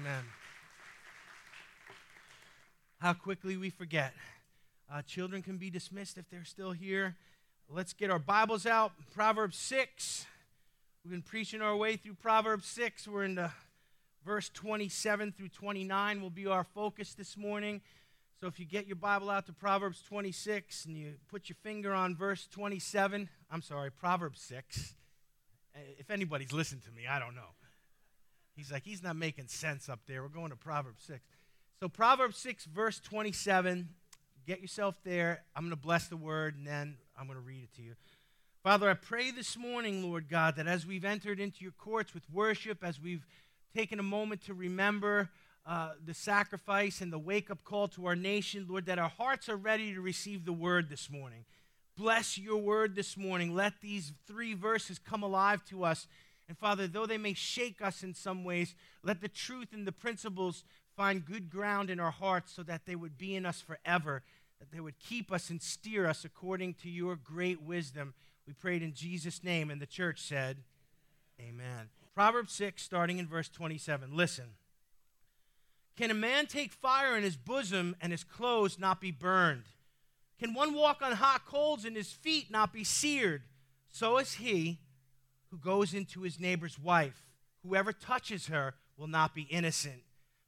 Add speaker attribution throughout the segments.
Speaker 1: Amen. How quickly we forget. Uh, children can be dismissed if they're still here. Let's get our Bibles out. Proverbs 6. We've been preaching our way through Proverbs 6. We're into verse 27 through 29 will be our focus this morning. So if you get your Bible out to Proverbs 26 and you put your finger on verse 27, I'm sorry, Proverbs 6. Uh, if anybody's listened to me, I don't know. He's like, he's not making sense up there. We're going to Proverbs 6. So, Proverbs 6, verse 27. Get yourself there. I'm going to bless the word and then I'm going to read it to you. Father, I pray this morning, Lord God, that as we've entered into your courts with worship, as we've taken a moment to remember uh, the sacrifice and the wake up call to our nation, Lord, that our hearts are ready to receive the word this morning. Bless your word this morning. Let these three verses come alive to us. And Father, though they may shake us in some ways, let the truth and the principles find good ground in our hearts so that they would be in us forever, that they would keep us and steer us according to your great wisdom. We prayed in Jesus' name, and the church said, Amen. Proverbs 6, starting in verse 27. Listen. Can a man take fire in his bosom and his clothes not be burned? Can one walk on hot coals and his feet not be seared? So is he who goes into his neighbor's wife. Whoever touches her will not be innocent.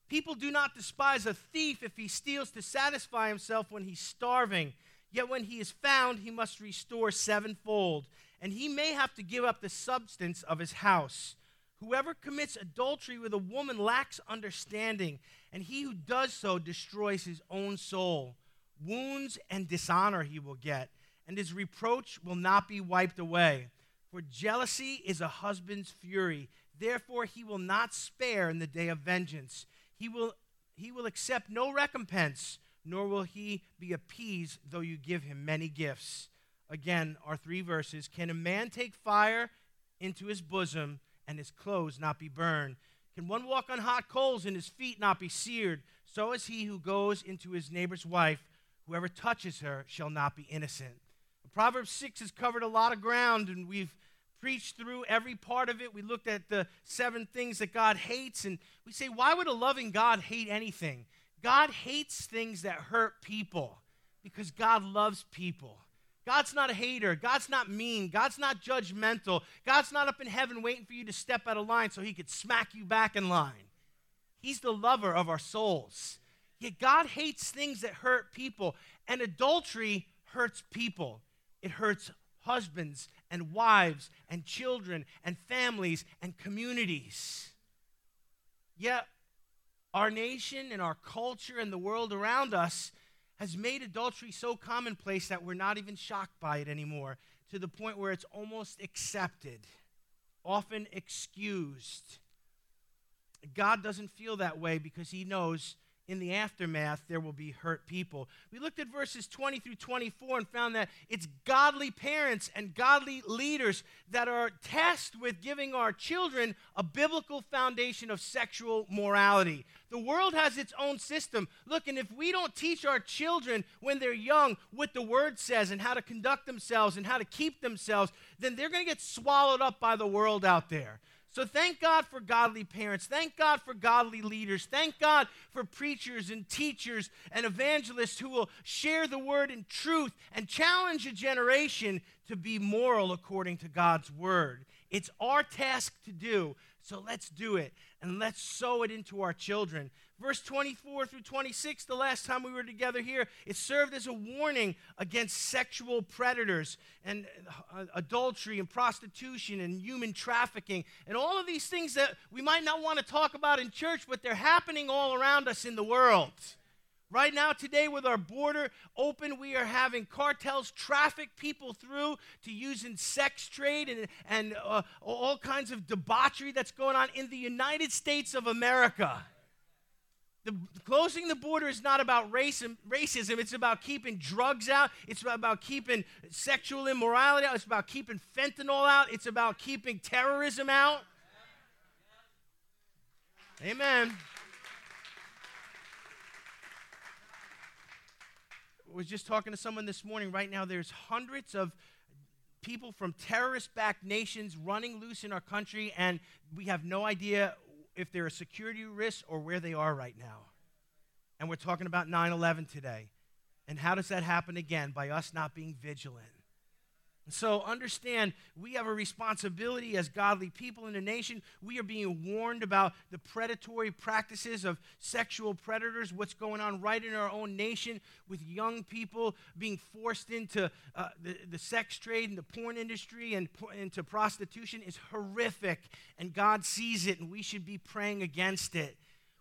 Speaker 1: People do not despise a thief if he steals to satisfy himself when he's starving. Yet when he is found, he must restore sevenfold, and he may have to give up the substance of his house. Whoever commits adultery with a woman lacks understanding, and he who does so destroys his own soul. Wounds and dishonor he will get, and his reproach will not be wiped away. For jealousy is a husband's fury. Therefore, he will not spare in the day of vengeance. He will, he will accept no recompense, nor will he be appeased, though you give him many gifts. Again, our three verses Can a man take fire into his bosom and his clothes not be burned? Can one walk on hot coals and his feet not be seared? So is he who goes into his neighbor's wife. Whoever touches her shall not be innocent. Proverbs 6 has covered a lot of ground, and we've preached through every part of it. We looked at the seven things that God hates, and we say, why would a loving God hate anything? God hates things that hurt people because God loves people. God's not a hater. God's not mean. God's not judgmental. God's not up in heaven waiting for you to step out of line so he could smack you back in line. He's the lover of our souls. Yet God hates things that hurt people, and adultery hurts people. It hurts husbands and wives and children and families and communities. Yet, our nation and our culture and the world around us has made adultery so commonplace that we're not even shocked by it anymore, to the point where it's almost accepted, often excused. God doesn't feel that way because he knows in the aftermath, there will be hurt people. We looked at verses 20 through 24 and found that it's godly parents and godly leaders that are tasked with giving our children a biblical foundation of sexual morality. The world has its own system. Look, and if we don't teach our children when they're young what the word says and how to conduct themselves and how to keep themselves, then they're going to get swallowed up by the world out there. So thank God for godly parents. Thank God for godly leaders. Thank God for preachers and teachers and evangelists who will share the word in truth and challenge a generation to be moral according to God's word. It's our task to do, so let's do it and let's sow it into our children. Verse 24 through 26, the last time we were together here, it served as a warning against sexual predators and uh, adultery and prostitution and human trafficking and all of these things that we might not want to talk about in church, but they're happening all around us in the world. Right now, today, with our border open, we are having cartels traffic people through to using sex trade and, and uh, all kinds of debauchery that's going on in the United States of America. The, closing the border is not about and racism. It's about keeping drugs out. It's about keeping sexual immorality out. It's about keeping fentanyl out. It's about keeping terrorism out. Amen. Was just talking to someone this morning. Right now, there's hundreds of people from terrorist backed nations running loose in our country, and we have no idea if they're a security risk or where they are right now. And we're talking about 9 11 today. And how does that happen again? By us not being vigilant. So understand, we have a responsibility as godly people in the nation. We are being warned about the predatory practices of sexual predators, what's going on right in our own nation with young people being forced into uh, the, the sex trade and the porn industry and into prostitution is horrific. And God sees it, and we should be praying against it.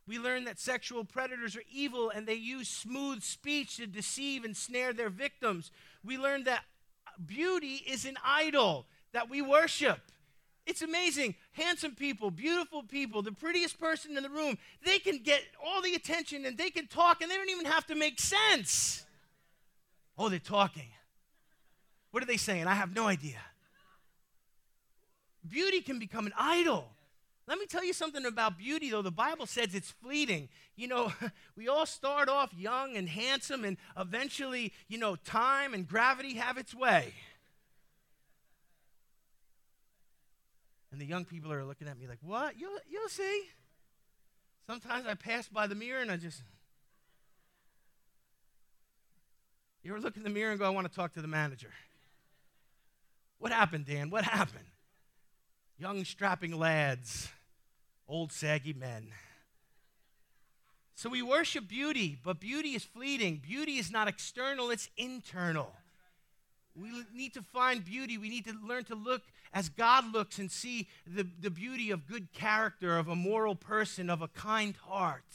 Speaker 1: We learn that sexual predators are evil and they use smooth speech to deceive and snare their victims. We learn that beauty is an idol that we worship. It's amazing. Handsome people, beautiful people, the prettiest person in the room, they can get all the attention and they can talk and they don't even have to make sense. Oh, they're talking. What are they saying? I have no idea. Beauty can become an idol. Let me tell you something about beauty, though. The Bible says it's fleeting. You know, we all start off young and handsome, and eventually, you know, time and gravity have its way. And the young people are looking at me like, what? You'll, you'll see. Sometimes I pass by the mirror and I just. You ever look in the mirror and go, I want to talk to the manager? What happened, Dan? What happened? Young, strapping lads old saggy men. So we worship beauty, but beauty is fleeting. Beauty is not external, it's internal. We need to find beauty. We need to learn to look as God looks and see the, the beauty of good character, of a moral person, of a kind heart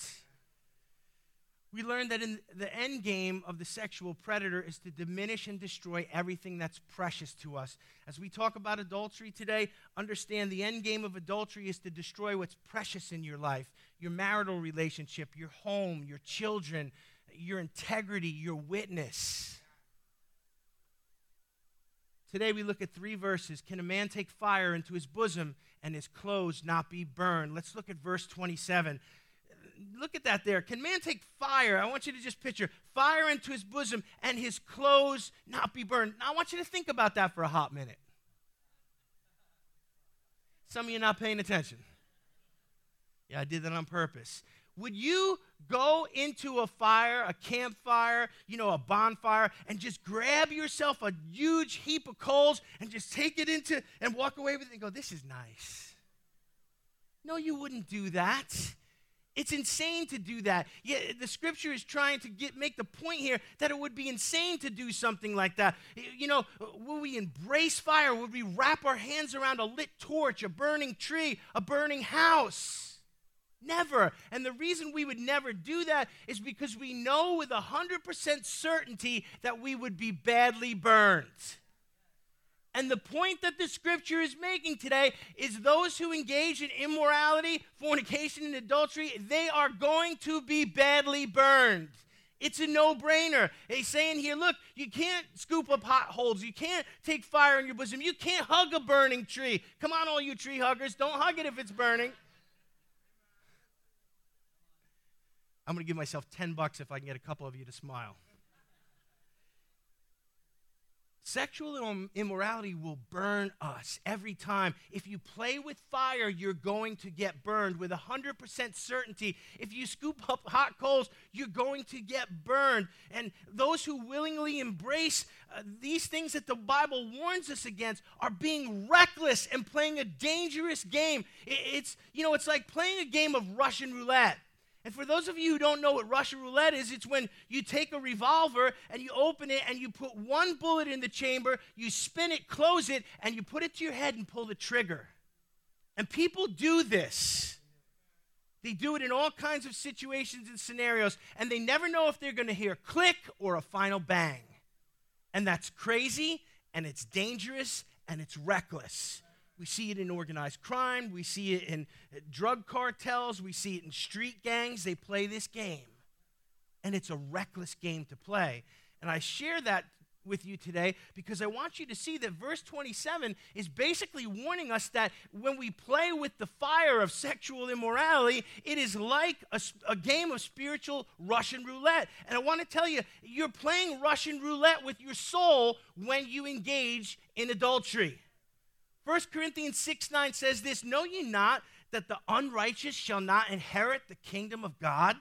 Speaker 1: we learned that in the end game of the sexual predator is to diminish and destroy everything that's precious to us. As we talk about adultery today, understand the end game of adultery is to destroy what's precious in your life your marital relationship, your home, your children, your integrity, your witness. Today we look at three verses. Can a man take fire into his bosom and his clothes not be burned? Let's look at verse 27 look at that there. Can man take fire? I want you to just picture fire into his bosom and his clothes not be burned. Now, I want you to think about that for a hot minute. Some of you not paying attention. Yeah, I did that on purpose. Would you go into a fire, a campfire, you know, a bonfire, and just grab yourself a huge heap of coals and just take it into and walk away with it and go, this is nice? No, you wouldn't do that. It's insane to do that. The scripture is trying to get make the point here that it would be insane to do something like that. You know, uh, will we embrace fire? Would we wrap our hands around a lit torch, a burning tree, a burning house? Never. And the reason we would never do that is because we know with 100% certainty that we would be badly burned. And the point that the scripture is making today is those who engage in immorality, fornication, and adultery, they are going to be badly burned. It's a no brainer. He's saying here, look, you can't scoop up hot holes. You can't take fire in your bosom. You can't hug a burning tree. Come on, all you tree huggers, don't hug it if it's burning. I'm going to give myself 10 bucks if I can get a couple of you to smile. Sexual immorality will burn us every time. If you play with fire, you're going to get burned with 100% certainty. If you scoop up hot coals, you're going to get burned. And those who willingly embrace uh, these things that the Bible warns us against are being reckless and playing a dangerous game. It's, you know, it's like playing a game of Russian roulette. And for those of you who don't know what Russian roulette is, it's when you take a revolver and you open it and you put one bullet in the chamber, you spin it, close it, and you put it to your head and pull the trigger. And people do this. They do it in all kinds of situations and scenarios, and they never know if they're going to hear click or a final bang. And that's crazy, and it's dangerous, and it's reckless. We see it in organized crime. We see it in drug cartels. We see it in street gangs. They play this game. And it's a reckless game to play. And I share that with you today because I want you to see that verse 27 is basically warning us that when we play with the fire of sexual immorality, it is like a, a, game of spiritual Russian roulette. And I want to tell you, you're playing Russian roulette with your soul when you engage in adultery. 1 Corinthians 6 9 says this Know ye not that the unrighteous shall not inherit the kingdom of God?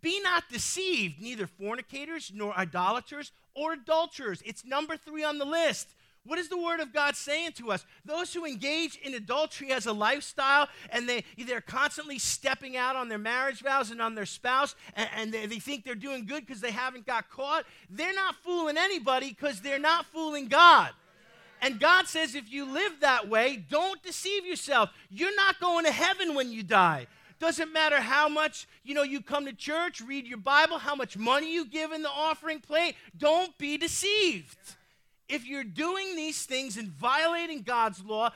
Speaker 1: Be not deceived, neither fornicators, nor idolaters, or adulterers. It's number three on the list. What is the word of God saying to us? Those who engage in adultery as a lifestyle and they, they're constantly stepping out on their marriage vows and on their spouse, and, and they, they think they're doing good because they haven't got caught, they're not fooling anybody because they're not fooling God. And God says, if you live that way, don't deceive yourself. You're not going to heaven when you die. Doesn't matter how much, you know, you come to church, read your Bible, how much money you give in the offering plate. Don't be deceived. If you're doing these things and violating God's law,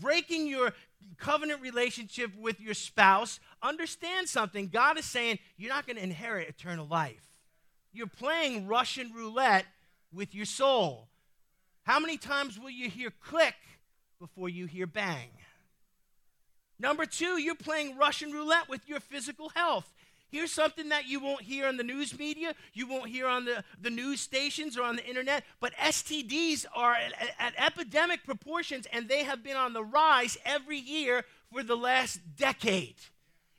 Speaker 1: breaking your covenant relationship with your spouse, understand something. God is saying you're not going to inherit eternal life. You're playing Russian roulette with your soul. How many times will you hear click before you hear bang? Number two, you're playing Russian roulette with your physical health. Here's something that you won't hear on the news media, you won't hear on the, the news stations or on the internet, but STDs are at, at epidemic proportions and they have been on the rise every year for the last decade.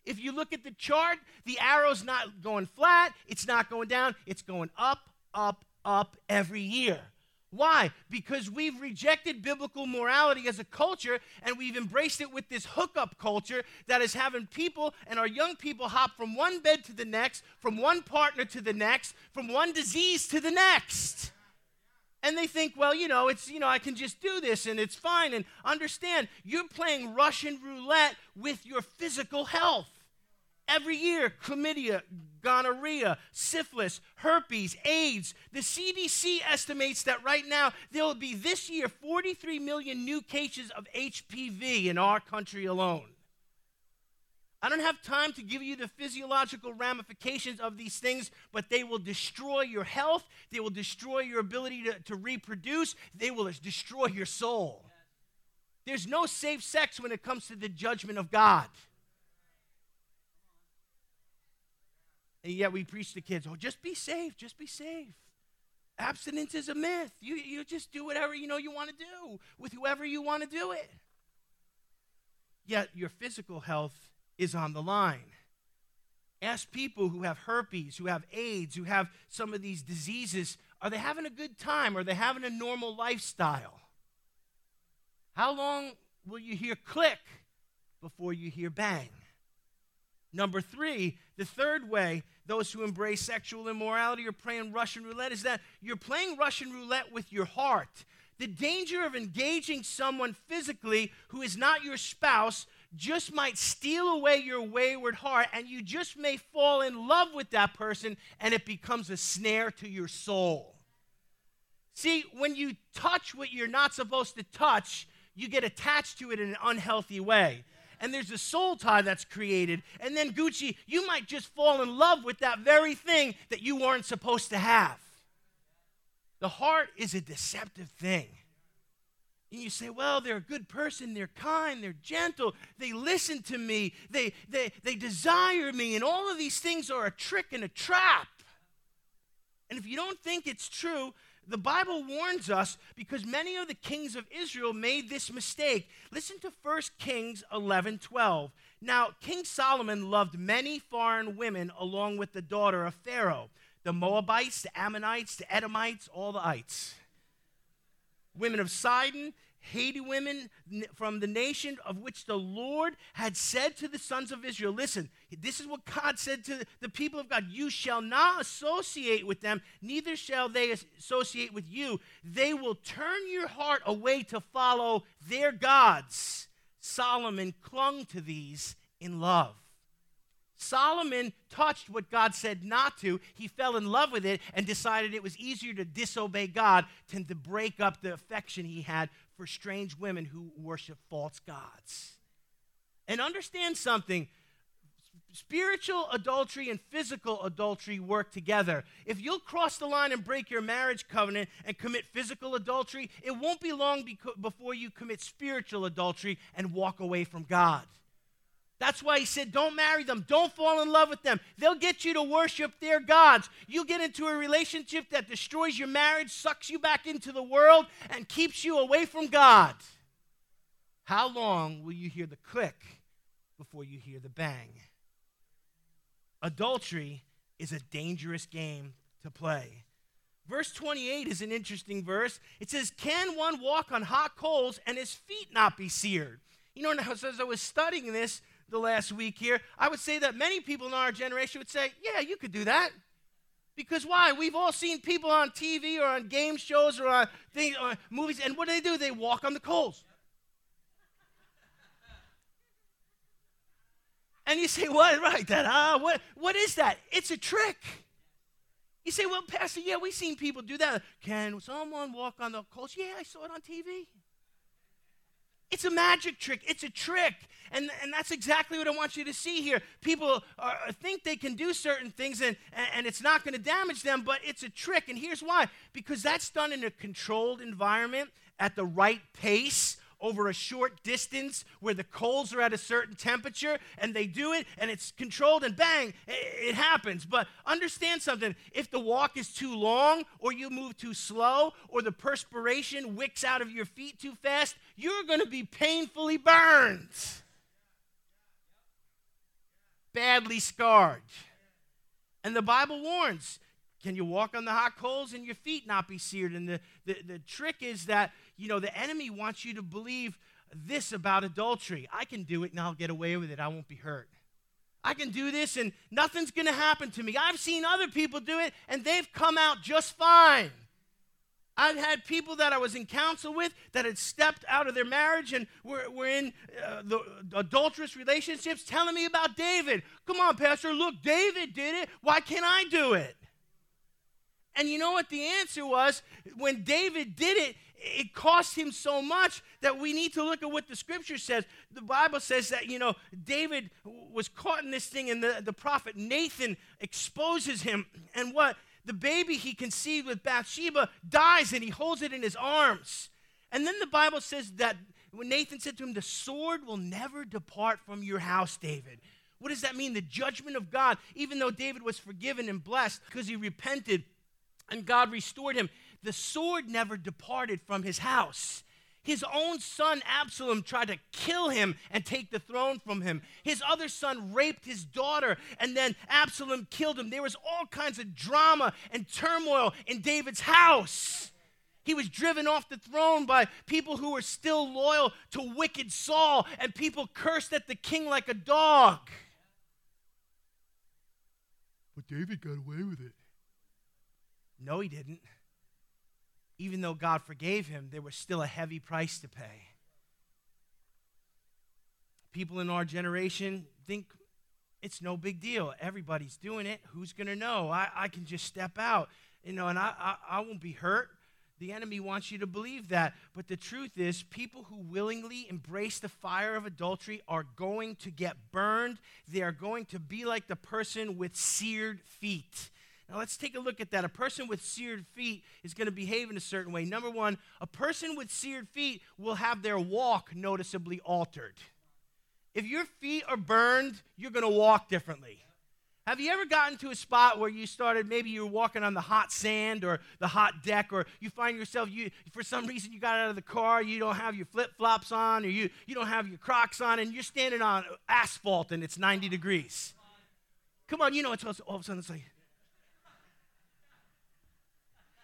Speaker 1: If you look at the chart, the arrow's not going flat, it's not going down, it's going up, up, up every year. Why? Because we've rejected biblical morality as a culture and we've embraced it with this hookup culture that is having people and our young people hop from one bed to the next, from one partner to the next, from one disease to the next. And they think, well, you know, it's, you know, I can just do this and it's fine. And understand, you're playing Russian roulette with your physical health. Every year, chlamydia, gonorrhea, syphilis, herpes, AIDS. The CDC estimates that right now there will be this year 43 million new cases of HPV in our country alone. I don't have time to give you the physiological ramifications of these things, but they will destroy your health. They will destroy your ability to, to reproduce. They will destroy your soul. There's no safe sex when it comes to the judgment of God. And yet we preach to kids, oh, just be safe, just be safe. Abstinence is a myth. You, you just do whatever you know you want to do with whoever you want to do it. Yet your physical health is on the line. Ask people who have herpes, who have AIDS, who have some of these diseases, are they having a good time? Are they having a normal lifestyle? How long will you hear click before you hear bang? Number three, the third way those who embrace sexual immorality are playing Russian roulette is that you're playing Russian roulette with your heart. The danger of engaging someone physically who is not your spouse just might steal away your wayward heart, and you just may fall in love with that person, and it becomes a snare to your soul. See, when you touch what you're not supposed to touch, you get attached to it in an unhealthy way and there's a soul tie that's created. And then, Gucci, you might just fall in love with that very thing that you weren't supposed to have. The heart is a deceptive thing. And you say, well, they're a good person, they're kind, they're gentle, they listen to me, they, they, they desire me, and all of these things are a trick and a trap. And if you don't think it's true, the Bible warns us because many of the kings of Israel made this mistake. Listen to 1 Kings 11 12. Now, King Solomon loved many foreign women along with the daughter of Pharaoh the Moabites, the Ammonites, the Edomites, all the ites. Women of Sidon, Hittite women from the nation of which the Lord had said to the sons of Israel, Listen, this is what God said to the people of God You shall not associate with them, neither shall they associate with you. They will turn your heart away to follow their gods. Solomon clung to these in love. Solomon touched what God said not to. He fell in love with it and decided it was easier to disobey God than to break up the affection he had for strange women who worship false gods. And understand something spiritual adultery and physical adultery work together. If you'll cross the line and break your marriage covenant and commit physical adultery, it won't be long before you commit spiritual adultery and walk away from God. That's why he said, Don't marry them. Don't fall in love with them. They'll get you to worship their gods. You get into a relationship that destroys your marriage, sucks you back into the world, and keeps you away from God. How long will you hear the click before you hear the bang. Adultery is a dangerous game to play. Verse 28 is an interesting verse. It says, Can one walk on hot coals and his feet not be seared? You know, as I was studying this the last week here, I would say that many people in our generation would say, Yeah, you could do that. Because why? We've all seen people on TV or on game shows or on things, or movies, and what do they do? They walk on the coals. And you say, what? Right, that, ah, what, what is that? It's a trick. You say, well, Pastor, yeah, we've seen people do that. Can someone walk on the coals? Yeah, I saw it on TV. It's a magic trick. It's a trick. And, and that's exactly what I want you to see here. People are, think they can do certain things and, and it's not going to damage them, but it's a trick. And here's why because that's done in a controlled environment at the right pace over a short distance where the coals are at a certain temperature and they do it and it's controlled and bang, it, happens. But understand something if the walk is too long or you move too slow or the perspiration wicks out of your feet too fast, you're going to be painfully burned, badly scarred. And the Bible warns can you walk on the hot coals and your feet not be seared? And the, the, the trick is that, you know, the enemy wants you to believe this about adultery. I can do it and I'll get away with it. I won't be hurt. I can do this and nothing's going to happen to me. I've seen other people do it and they've come out just fine. I've had people that I was in counsel with that had stepped out of their marriage and were, were in uh, the adulterous relationships telling me about David. Come on, Pastor, look, David did it. Why can't I do it? And you know what the answer was? When David did it, it cost him so much that we need to look at what the scripture says. The Bible says that, you know, David was caught in this thing, and the, the prophet Nathan exposes him. And what? The baby he conceived with Bathsheba dies, and he holds it in his arms. And then the Bible says that when Nathan said to him, The sword will never depart from your house, David. What does that mean? The judgment of God, even though David was forgiven and blessed because he repented and God restored him. The sword never departed from his house. His own son Absalom tried to kill him and take the throne from him. His other son raped his daughter, and then Absalom killed him. There was all kinds of drama and turmoil in David's house. He was driven off the throne by people who were still loyal to wicked Saul, and people cursed at the king like a dog. But David got away with it. No, he didn't. Even though God forgave him, there was still a heavy price to pay. People in our generation think it's no big deal. Everybody's doing it. Who's going to know? I, I can just step out, you know, and I, I, I won't be hurt. The enemy wants you to believe that. But the truth is, people who willingly embrace the fire of adultery are going to get burned. They are going to be like the person with seared feet. Now let's take a look at that. A person with seared feet is going to behave in a certain way. Number one, a person with seared feet will have their walk noticeably altered. If your feet are burned, you're going to walk differently. Have you ever gotten to a spot where you started, maybe you were walking on the hot sand or the hot deck, or you find yourself, you for some reason you got out of the car, you don't have your flip flops on, or you, you don't have your Crocs on, and you're standing on asphalt and it's 90 degrees? Come on, you know, it's all of a sudden it's like,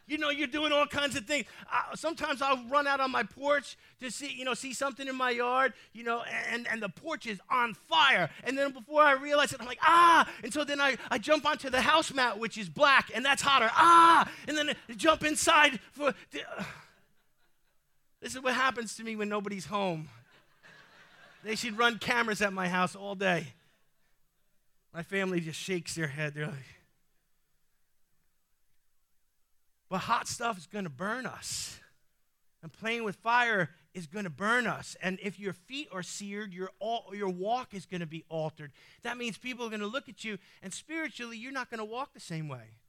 Speaker 1: you know, you're doing all kinds of things. I, sometimes I'll run out on my porch to see, you know, see something in my yard, you know, and, and the porch is on fire. And then before I realize it, I'm like, ah. And so then I, I jump onto the house mat, which is black, and that's hotter. Ah. And then I jump inside for. The, uh. This is what happens to me when nobody's home. They should run cameras at my house all day. My family just shakes their head. They're like, But hot stuff is going to burn us. And playing with fire is going to burn us. And if your feet are seared, your, all, your walk is going to be altered. That means people are going to look at you, and spiritually, you're not going to walk the same way.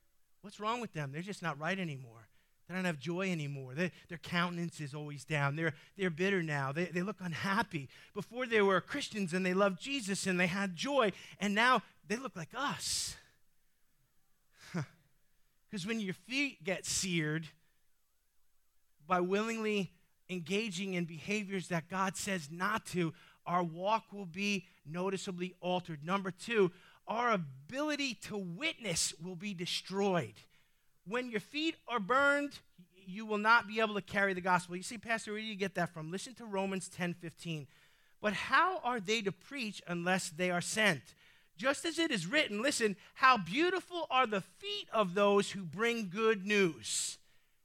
Speaker 1: What's wrong with them? They're just not right anymore. They don't have joy anymore. They, their countenance is always down. They're, they're bitter now. They, they look unhappy. Before they were Christians and they loved Jesus and they had joy, and now they look like us. Because when your feet get seared by willingly engaging in behaviors that God says not to, our walk will be noticeably altered. Number two, our ability to witness will be destroyed. When your feet are burned, you will not be able to carry the gospel. You see, Pastor, where do you get that from? Listen to Romans 10 15. But how are they to preach unless they are sent? Just as it is written, listen, how beautiful are the feet of those who bring good news.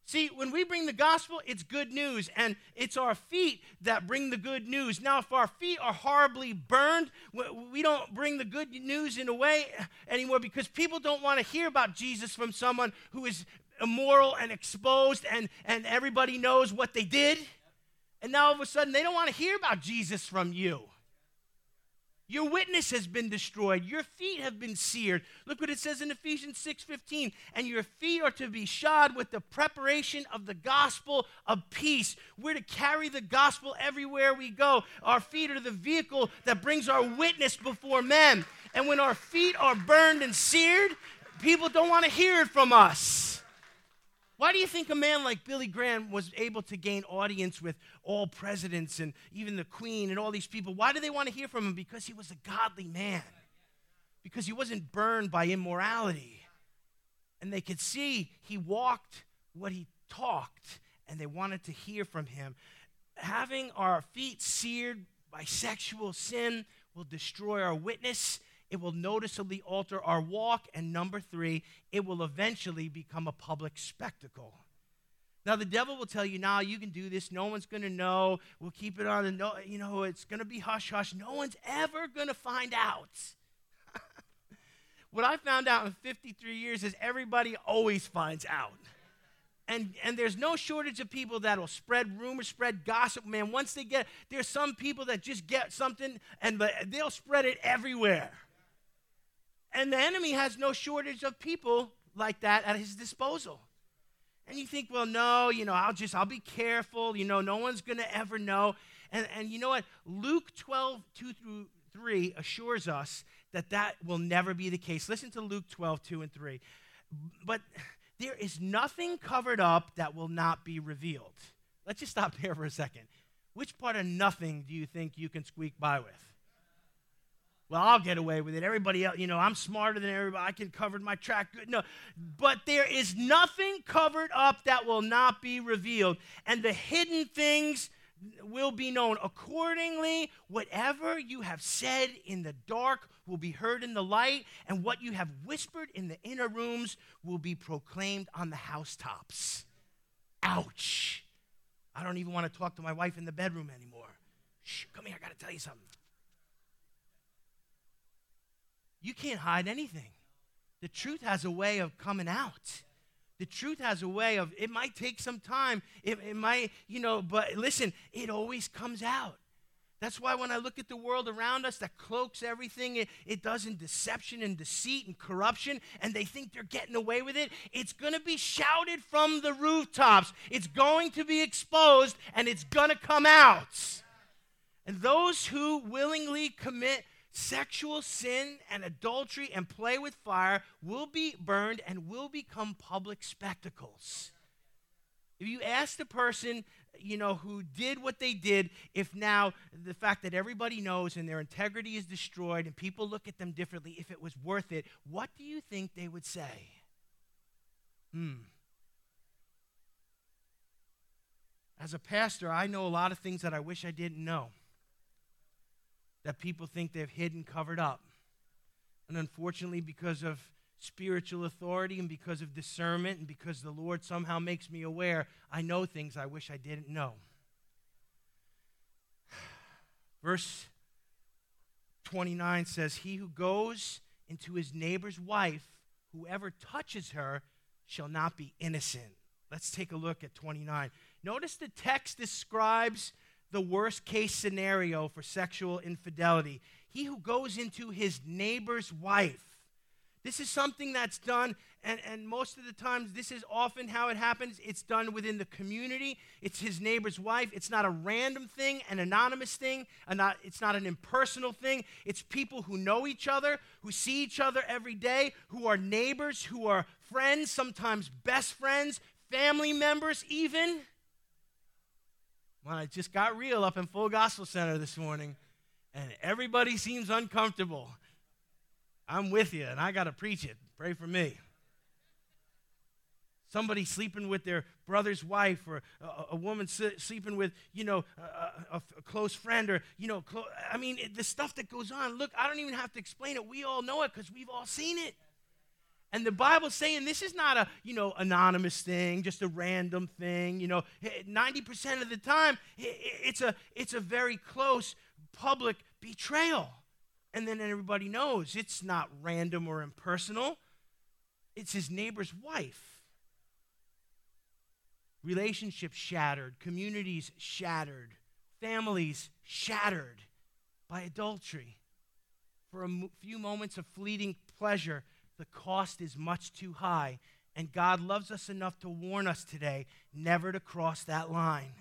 Speaker 1: See, when we bring the gospel, it's good news, and it's our feet that bring the good news. Now, if our feet are horribly burned, we don't bring the good news in a way anymore because people don't want to hear about Jesus from someone who is immoral and exposed, and, and everybody knows what they did. And now all of a sudden, they don't want to hear about Jesus from you. Your witness has been destroyed. Your feet have been seared. Look what it says in Ephesians 6:15, and your feet are to be shod with the preparation of the gospel of peace. We're to carry the gospel everywhere we go. Our feet are the vehicle that brings our witness before men. And when our feet are burned and seared, people don't want to hear it from us. Why do you think a man like Billy Graham was able to gain audience with all presidents and even the queen and all these people? Why do they want to hear from him? Because he was a godly man, because he wasn't burned by immorality. And they could see he walked what he talked, and they wanted to hear from him. Having our feet seared by sexual sin will destroy our witness it will noticeably alter our walk. And number three, it will eventually become a public spectacle. Now, the devil will tell you, now you can do this. No one's going to know. We'll keep it on the, no, you know, it's going to be hush hush. No one's ever going to find out. what I found out in 53 years is everybody always finds out. And, and there's no shortage of people that'll spread rumors, spread gossip. Man, once they get, there's some people that just get something and they'll spread it everywhere. And the enemy has no shortage of people like that at his disposal. And you think, well, no, you know, I'll just, I'll be careful. You know, no one's going to ever know. And, and you know what? Luke 12, 2 through 3 assures us that that will never be the case. Listen to Luke 12, 2 and 3. But there is nothing covered up that will not be revealed. Let's just stop there for a second. Which part of nothing do you think you can squeak by with? Well, I'll get away with it. Everybody else, you know, I'm smarter than everybody. I can cover my track good. No, but there is nothing covered up that will not be revealed, and the hidden things will be known. Accordingly, whatever you have said in the dark will be heard in the light, and what you have whispered in the inner rooms will be proclaimed on the housetops. Ouch. I don't even want to talk to my wife in the bedroom anymore. Shh, come here, I got to tell you something. You can't hide anything. The truth has a way of coming out. The truth has a way of, it might take some time. It, it might, you know, but listen, it always comes out. That's why when I look at the world around us that cloaks everything, it, it does in deception and deceit and corruption, and they think they're getting away with it, it's going to be shouted from the rooftops. It's going to be exposed, and it's going to come out. And those who willingly commit sexual sin and adultery and play with fire will be burned and will become public spectacles. If you ask the person, you know, who did what they did, if now the fact that everybody knows and their integrity is destroyed and people look at them differently, if it was worth it, what do you think they would say? Hmm. As a pastor, I know a lot of things that I wish I didn't know that people think they've hidden, covered up. And unfortunately, because of spiritual authority and because of discernment and because the Lord somehow makes me aware, I know things I wish I didn't know. Verse 29 says, He who goes into his neighbor's wife, whoever touches her, shall not be innocent. Let's take a look at 29. Notice the text describes the worst case scenario for sexual infidelity. He who goes into his neighbor's wife. This is something that's done, and, and most of the times, this is often how it happens. It's done within the community. It's his neighbor's wife. It's not a random thing, an anonymous thing, not, it's not an impersonal thing. It's people who know each other, who see each other every day, who are neighbors, who are friends, sometimes best friends, family members, even. Well, it just got real up in Full Gospel Center this morning. and everybody seems uncomfortable. I'm with you, and I got to preach it. Pray for me. Somebody sleeping with their brother's wife, or a, a woman sleeping with, you know, a, a, close friend, or, you know, clo- I mean, the stuff that goes on. Look, I don't even have to explain it. We all know it because we've all seen it. And the Bible's saying this is not a, you know, anonymous thing, just a random thing. You know, 90% of the time, it's a, it's a very close public betrayal. And then everybody knows it's not random or impersonal. It's his neighbor's wife. Relationships shattered, communities shattered, families shattered by adultery. For a few moments of fleeting pleasure, the cost is much too high. And God loves us enough to warn us today never to cross that line.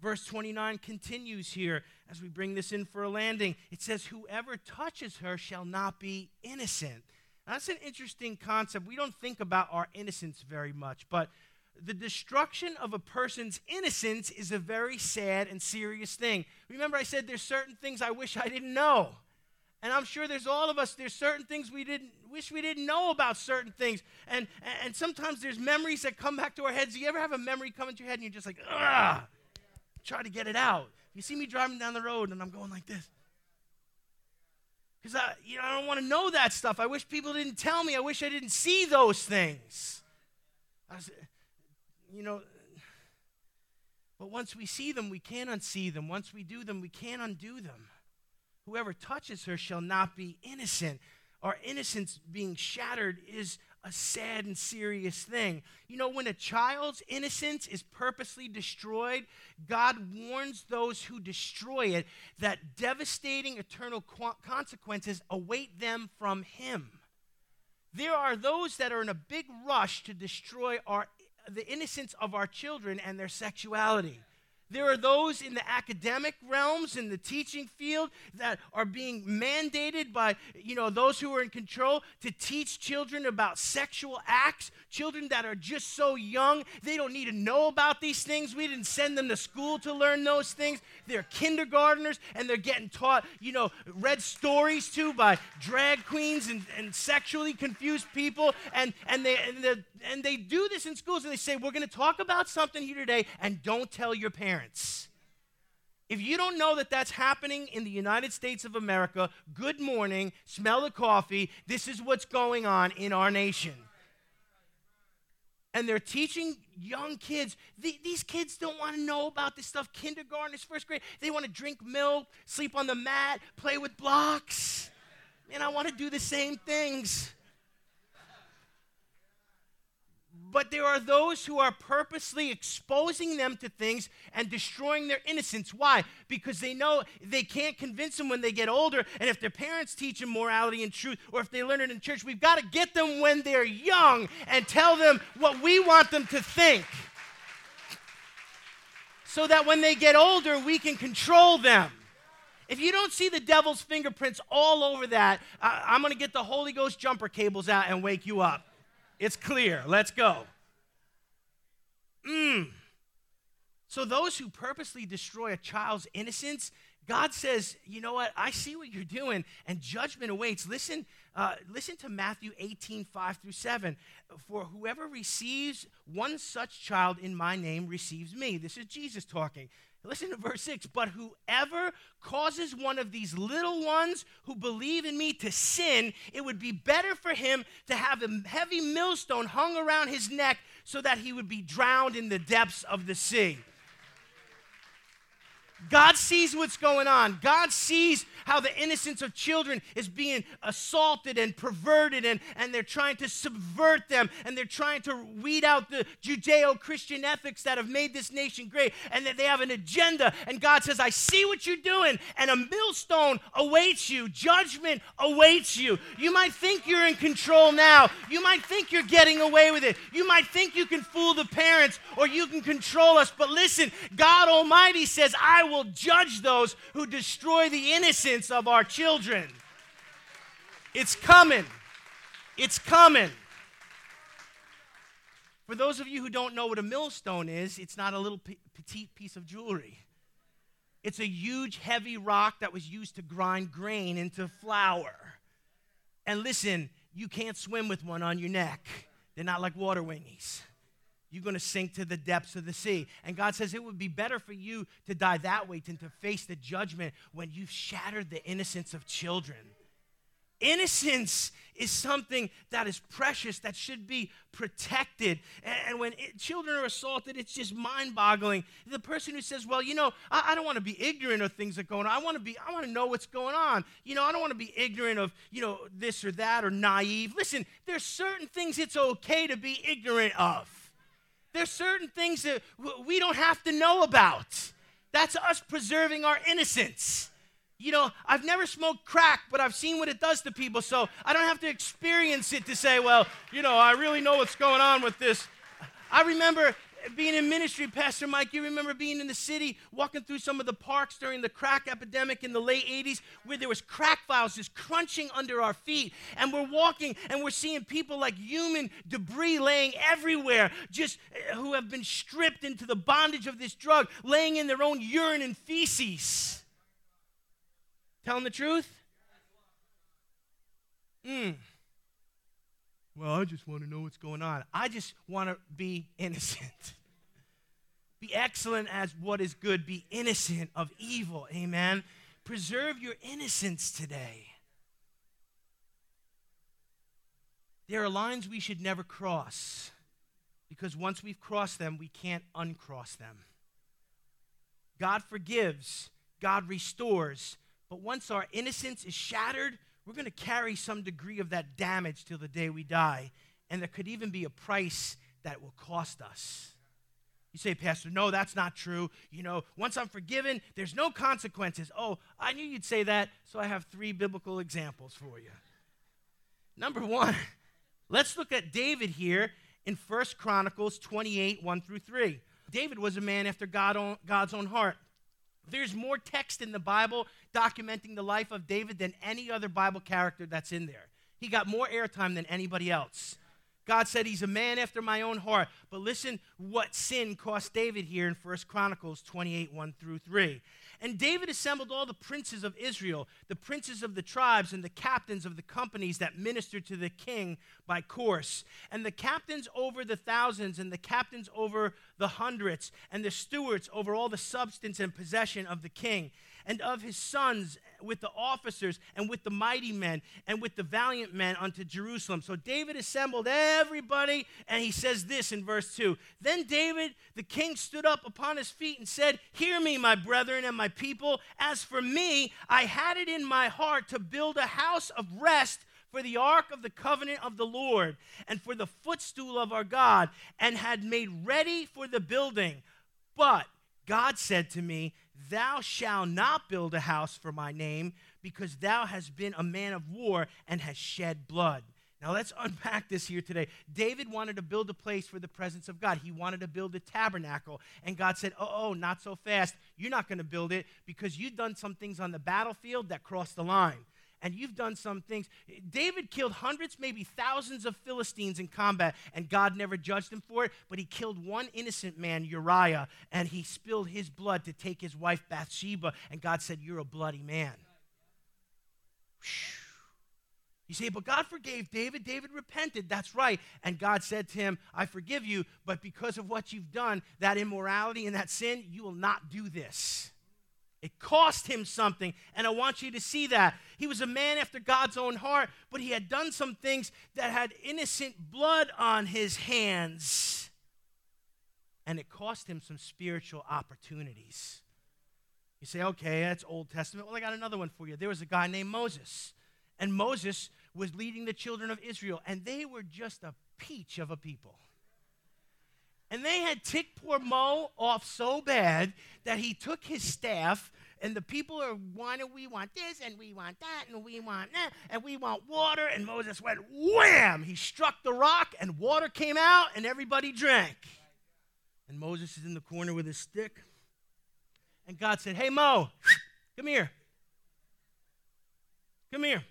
Speaker 1: Verse 29 continues here as we bring this in for a landing. It says, Whoever touches her shall not be innocent. Now, that's an interesting concept. We don't think about our innocence very much, but the destruction of a person's innocence is a very sad and serious thing. Remember, I said there's certain things I wish I didn't know. And I'm sure there's all of us, there's certain things we didn't wish we didn't know about certain things. And and sometimes there's memories that come back to our heads. Do you ever have a memory come into your head and you're just like, ugh, try to get it out? You see me driving down the road and I'm going like this. Because I, you know, I don't want to know that stuff. I wish people didn't tell me. I wish I didn't see those things. I was, you know, but once we see them, we can't unsee them. Once we do them, we can't undo them. Whoever touches her shall not be innocent. Our innocence being shattered is a sad and serious thing. You know, when a child's innocence is purposely destroyed, God warns those who destroy it that devastating eternal consequences await them from Him. There are those that are in a big rush to destroy our, the innocence of our children and their sexuality. There are those in the academic realms, in the teaching field, that are being mandated by, you know, those who are in control to teach children about sexual acts. Children that are just so young, they don't need to know about these things. We didn't send them to school to learn those things. They're kindergarteners, and they're getting taught, you know, read stories to by drag queens and, and sexually confused people. And, and, they, and, and they do this in schools, and they say, We're going to talk about something here today, and don't tell your parents parents. If you don't know that that's happening in the United States of America, good morning, smell the coffee. This is what's going on in our nation. And they're teaching young kids. these kids don't want to know about this stuff. Kindergarten first grade. They want to drink milk, sleep on the mat, play with blocks. Man, I want to do the same things. But there are those who are purposely exposing them to things and destroying their innocence. Why? Because they know they can't convince them when they get older. And if their parents teach them morality and truth, or if they learn it in church, we've got to get them when they're young and tell them what we want them to think. So that when they get older, we can control them. If you don't see the devil's fingerprints all over that, I'm going to get the Holy Ghost jumper cables out and wake you up. It's clear. Let's go. Mm. So, those who purposely destroy a child's innocence, God says, you know what? I see what you're doing, and judgment awaits. Listen, uh, listen to Matthew 18, 5 through 7. For whoever receives one such child in my name receives me. This is Jesus talking. Listen to verse 6. But whoever causes one of these little ones who believe in me to sin, it would be better for him to have a heavy millstone hung around his neck so that he would be drowned in the depths of the sea. God sees what's going on. God sees how the innocence of children is being assaulted and perverted, and, and they're trying to subvert them, and they're trying to weed out the Judeo Christian ethics that have made this nation great, and that they have an agenda. And God says, I see what you're doing, and a millstone awaits you, judgment awaits you. You might think you're in control now, you might think you're getting away with it, you might think you can fool the parents or you can control us, but listen, God Almighty says, I will judge those who destroy the innocence of our children. It's coming. It's coming. For those of you who don't know what a millstone is, it's not a little petite piece of jewelry. It's a huge, heavy rock that was used to grind grain into flour. And listen, you can't swim with one on your neck. They're not like water wingies. You're going to sink to the depths of the sea. And God says it would be better for you to die that way than to face the judgment when you've shattered the innocence of children. Innocence is something that is precious, that should be protected. And, when it, children are assaulted, it's just mind boggling. The person who says, Well, you know, I, I don't want to be ignorant of things that are going on. I want to be, I want to know what's going on. You know, I don't want to be ignorant of, you know, this or that or naive. Listen, there's certain things it's okay to be ignorant of. There's certain things that we don't have to know about. That's us preserving our innocence. You know, I've never smoked crack, but I've seen what it does to people, so I don't have to experience it to say, well, you know, I really know what's going on with this. I remember being in ministry, Pastor Mike, you remember being in the city, walking through some of the parks during the crack epidemic in the late 80s, where there was crack vials just crunching under our feet. And we're walking and we're seeing people like human debris laying everywhere, just eh, who have been stripped into the bondage of this drug, laying in their own urine and feces. Telling the truth? Hmm. Well, I just want to know what's going on. I just want to be innocent. be excellent as what is good. Be innocent of evil. Amen. Preserve your innocence today. There are lines we should never cross because once we've crossed them, we can't uncross them. God forgives, God restores, but once our innocence is shattered, we're going to carry some degree of that damage till the day we die. And there could even be a price that will cost us. You say, Pastor, no, that's not true. You know, once I'm forgiven, there's no consequences. Oh, I knew you'd say that, so I have three biblical examples for you. Number one, let's look at David here in First Chronicles 28 1 through 3. David was a man after God God's own heart. There's more text in the Bible documenting the life of David than any other Bible character that's in there. He got more airtime than anybody else. God said he's a man after my own heart. But listen what sin cost David here in 1 Chronicles 28 1 through 3. And David assembled all the princes of Israel, the princes of the tribes, and the captains of the companies that ministered to the king by course, and the captains over the thousands, and the captains over the hundreds, and the stewards over all the substance and possession of the king and of his sons with the officers and with the mighty men and with the valiant men unto Jerusalem. So David assembled everybody, and he says this in verse 2 Then David, the king, stood up upon his feet and said, Hear me, my brethren and my people. As for me, I had it in my heart to build a house of rest for the ark of the covenant of the Lord and for the footstool of our God, and had made ready for the building. But God said to me, Thou shalt not build a house for my name, because thou hast been a man of war and hast shed blood. Now let's unpack this here today. David wanted to build a place for the presence of God. He wanted to build a tabernacle. And God said, Oh, oh not so fast. You're not going to build it because you've done some things on the battlefield that crossed the line and you've done some things. David killed hundreds, maybe thousands of Philistines in combat, and God never judged him for it, but he killed one innocent man, Uriah, and he spilled his blood to take his wife Bathsheba, and God said, You're a bloody man. You say, but God forgave David. David repented. That's right. And God said to him, I forgive you, but because of what you've done, that immorality and that sin, you will not do this. It cost him something, and I want you to see that. He was a man after God's own heart, but he had done some things that had innocent blood on his hands. And it cost him some spiritual opportunities. You say, okay, that's Old Testament. Well, I got another one for you. There was a guy named Moses, and Moses was leading the children of Israel, and they were just a peach of a people. And they had ticked poor Mo off so bad that he took his staff, and the people are wanting, We want this, and we want that, and we want that, and we want water. And Moses went wham! He struck the rock, and water came out, and everybody drank. And Moses is in the corner with his stick. And God said, Hey, Mo, come here. Come here.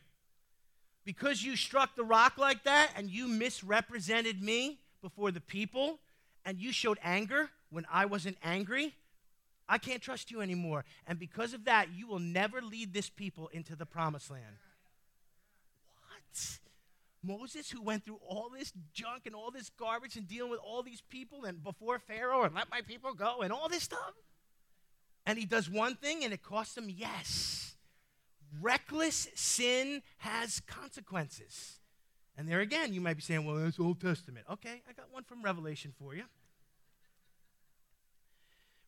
Speaker 1: Because you struck the rock like that and you misrepresented me before the people, and you showed anger when I wasn't angry, I can't trust you anymore. And because of that, you will never lead this people into the promised land. What? Moses, who went through all this junk and all this garbage and dealing with all these people and before Pharaoh and let my people go and all this stuff. And he does one thing and it costs him yes. Reckless sin has consequences. And there again, you might be saying, well, that's Old Testament. Okay, I got one from Revelation for you.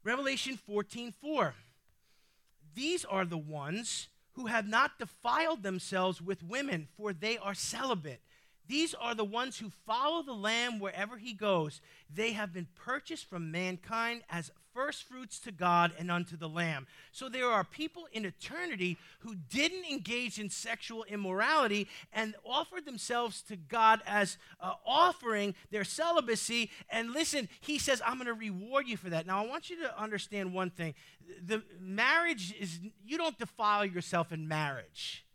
Speaker 1: Revelation 14 4. These are the ones who have not defiled themselves with women, for they are celibate. These are the ones who follow the Lamb wherever he goes. They have been purchased from mankind as firstfruits to God and unto the Lamb. So there are people in eternity who didn't engage in sexual immorality and offered themselves to God as uh, offering their celibacy. And listen, he says, I'm going to reward you for that. Now, I want you to understand one thing the marriage is, you don't defile yourself in marriage,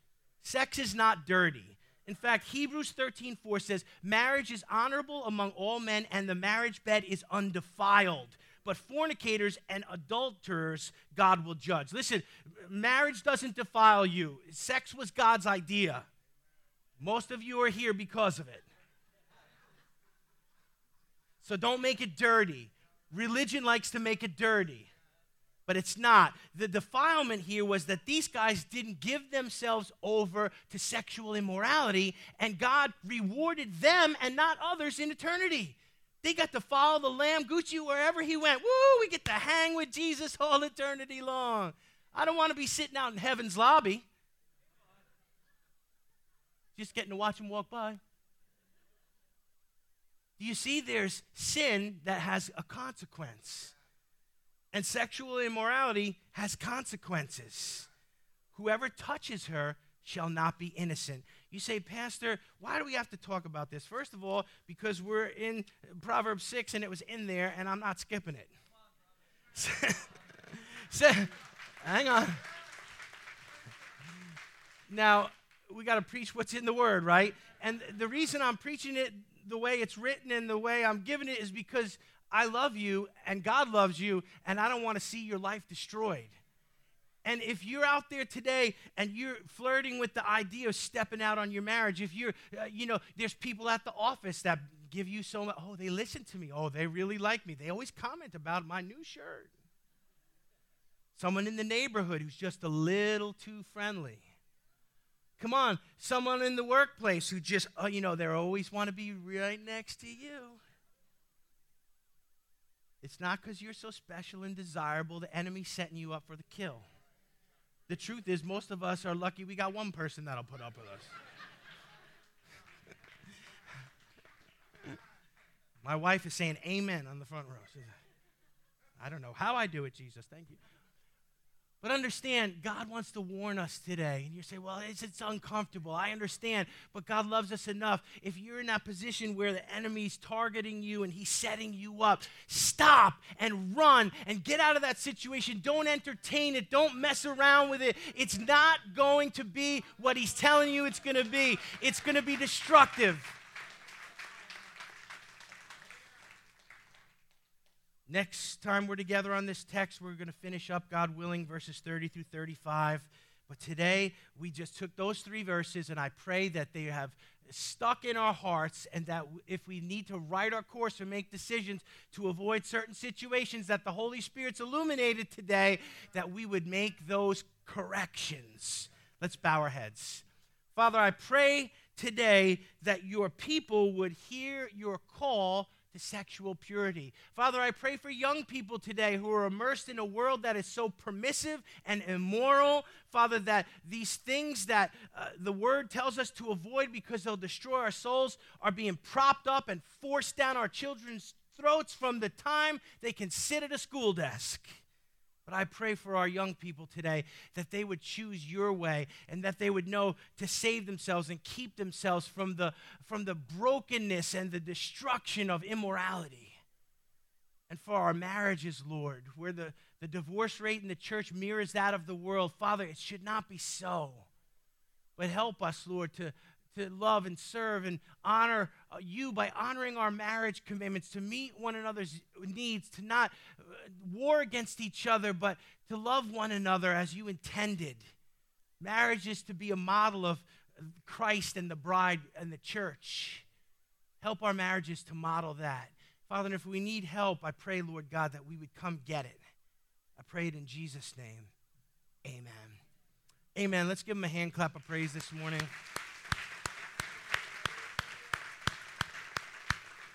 Speaker 1: sex is not dirty. In fact, Hebrews 13, 4 says, Marriage is honorable among all men, and the marriage bed is undefiled. But fornicators and adulterers, God will judge. Listen, marriage doesn't defile you. Sex was God's idea. Most of you are here because of it. So don't make it dirty. Religion likes to make it dirty but it's not. The defilement here was that these guys didn't give themselves over to sexual immorality, and God rewarded them and not others in eternity. They got to follow the Lamb Gucci wherever he went. Woo, we get to hang with Jesus all eternity long. I don't want to be sitting out in heaven's lobby, just getting to watch him walk by. Do you see there's sin that has a consequence? And sexual immorality has consequences. Whoever touches her shall not be innocent. You say, Pastor, why do we have to talk about this? First of all, because we're in Proverbs 6 and it was in there and I'm not skipping it. so, hang on. Now, we got to preach what's in the word, right? And the reason I'm preaching it the way it's written and the way I'm giving it is because I love you and God loves you, and I don't want to see your life destroyed. And if you're out there today and you're flirting with the idea of stepping out on your marriage, if you're, uh, you know, there's people at the office that give you so much, oh, they listen to me. Oh, they really like me. They always comment about my new shirt. Someone in the neighborhood who's just a little too friendly. Come on, someone in the workplace who just, uh, you know, they always want to be right next to you. It's not because you're so special and desirable, the enemy's setting you up for the kill. The truth is, most of us are lucky we got one person that'll put up with us. My wife is saying amen on the front row. I don't know how I do it, Jesus. Thank you. But understand, God wants to warn us today. And you say, well, it's, it's, uncomfortable. I understand. But God loves us enough. If you're in that position where the enemy's targeting you and he's setting you up, stop and run and get out of that situation. Don't entertain it. Don't mess around with it. It's not going to be what he's telling you it's going to be, it's going to be destructive. Next time we're together on this text, we're going to finish up, God willing, verses 30 through 35. But today, we just took those three verses, and I pray that they have stuck in our hearts, and that if we need to right our course or make decisions to avoid certain situations that the Holy Spirit's illuminated today, that we would make those corrections. Let's bow our heads. Father, I pray today that your people would hear your call to sexual purity. Father, I pray for young people today who are immersed in a world that is so permissive and immoral. Father, that these things that uh, the word tells us to avoid because they'll destroy our souls are being propped up and forced down our children's throats from the time they can sit at a school desk. But I pray for our young people today that they would choose your way and that they would know to save themselves and keep themselves from the, from the brokenness and the destruction of immorality. And for our marriages, Lord, where the, the divorce rate in the church mirrors that of the world, Father, it should not be so. But help us, Lord, to, to love and serve and honor uh, you by honoring our marriage commitments, to meet one another's needs, to not uh, war against each other, but to love one another as you intended. Marriage is to be a model of Christ and the bride and the church. Help our marriages to model that. Father, and if we need help, I pray, Lord God, that we would come get it. I pray it in Jesus' name. Amen. Amen. Let's give him a hand clap of praise this morning.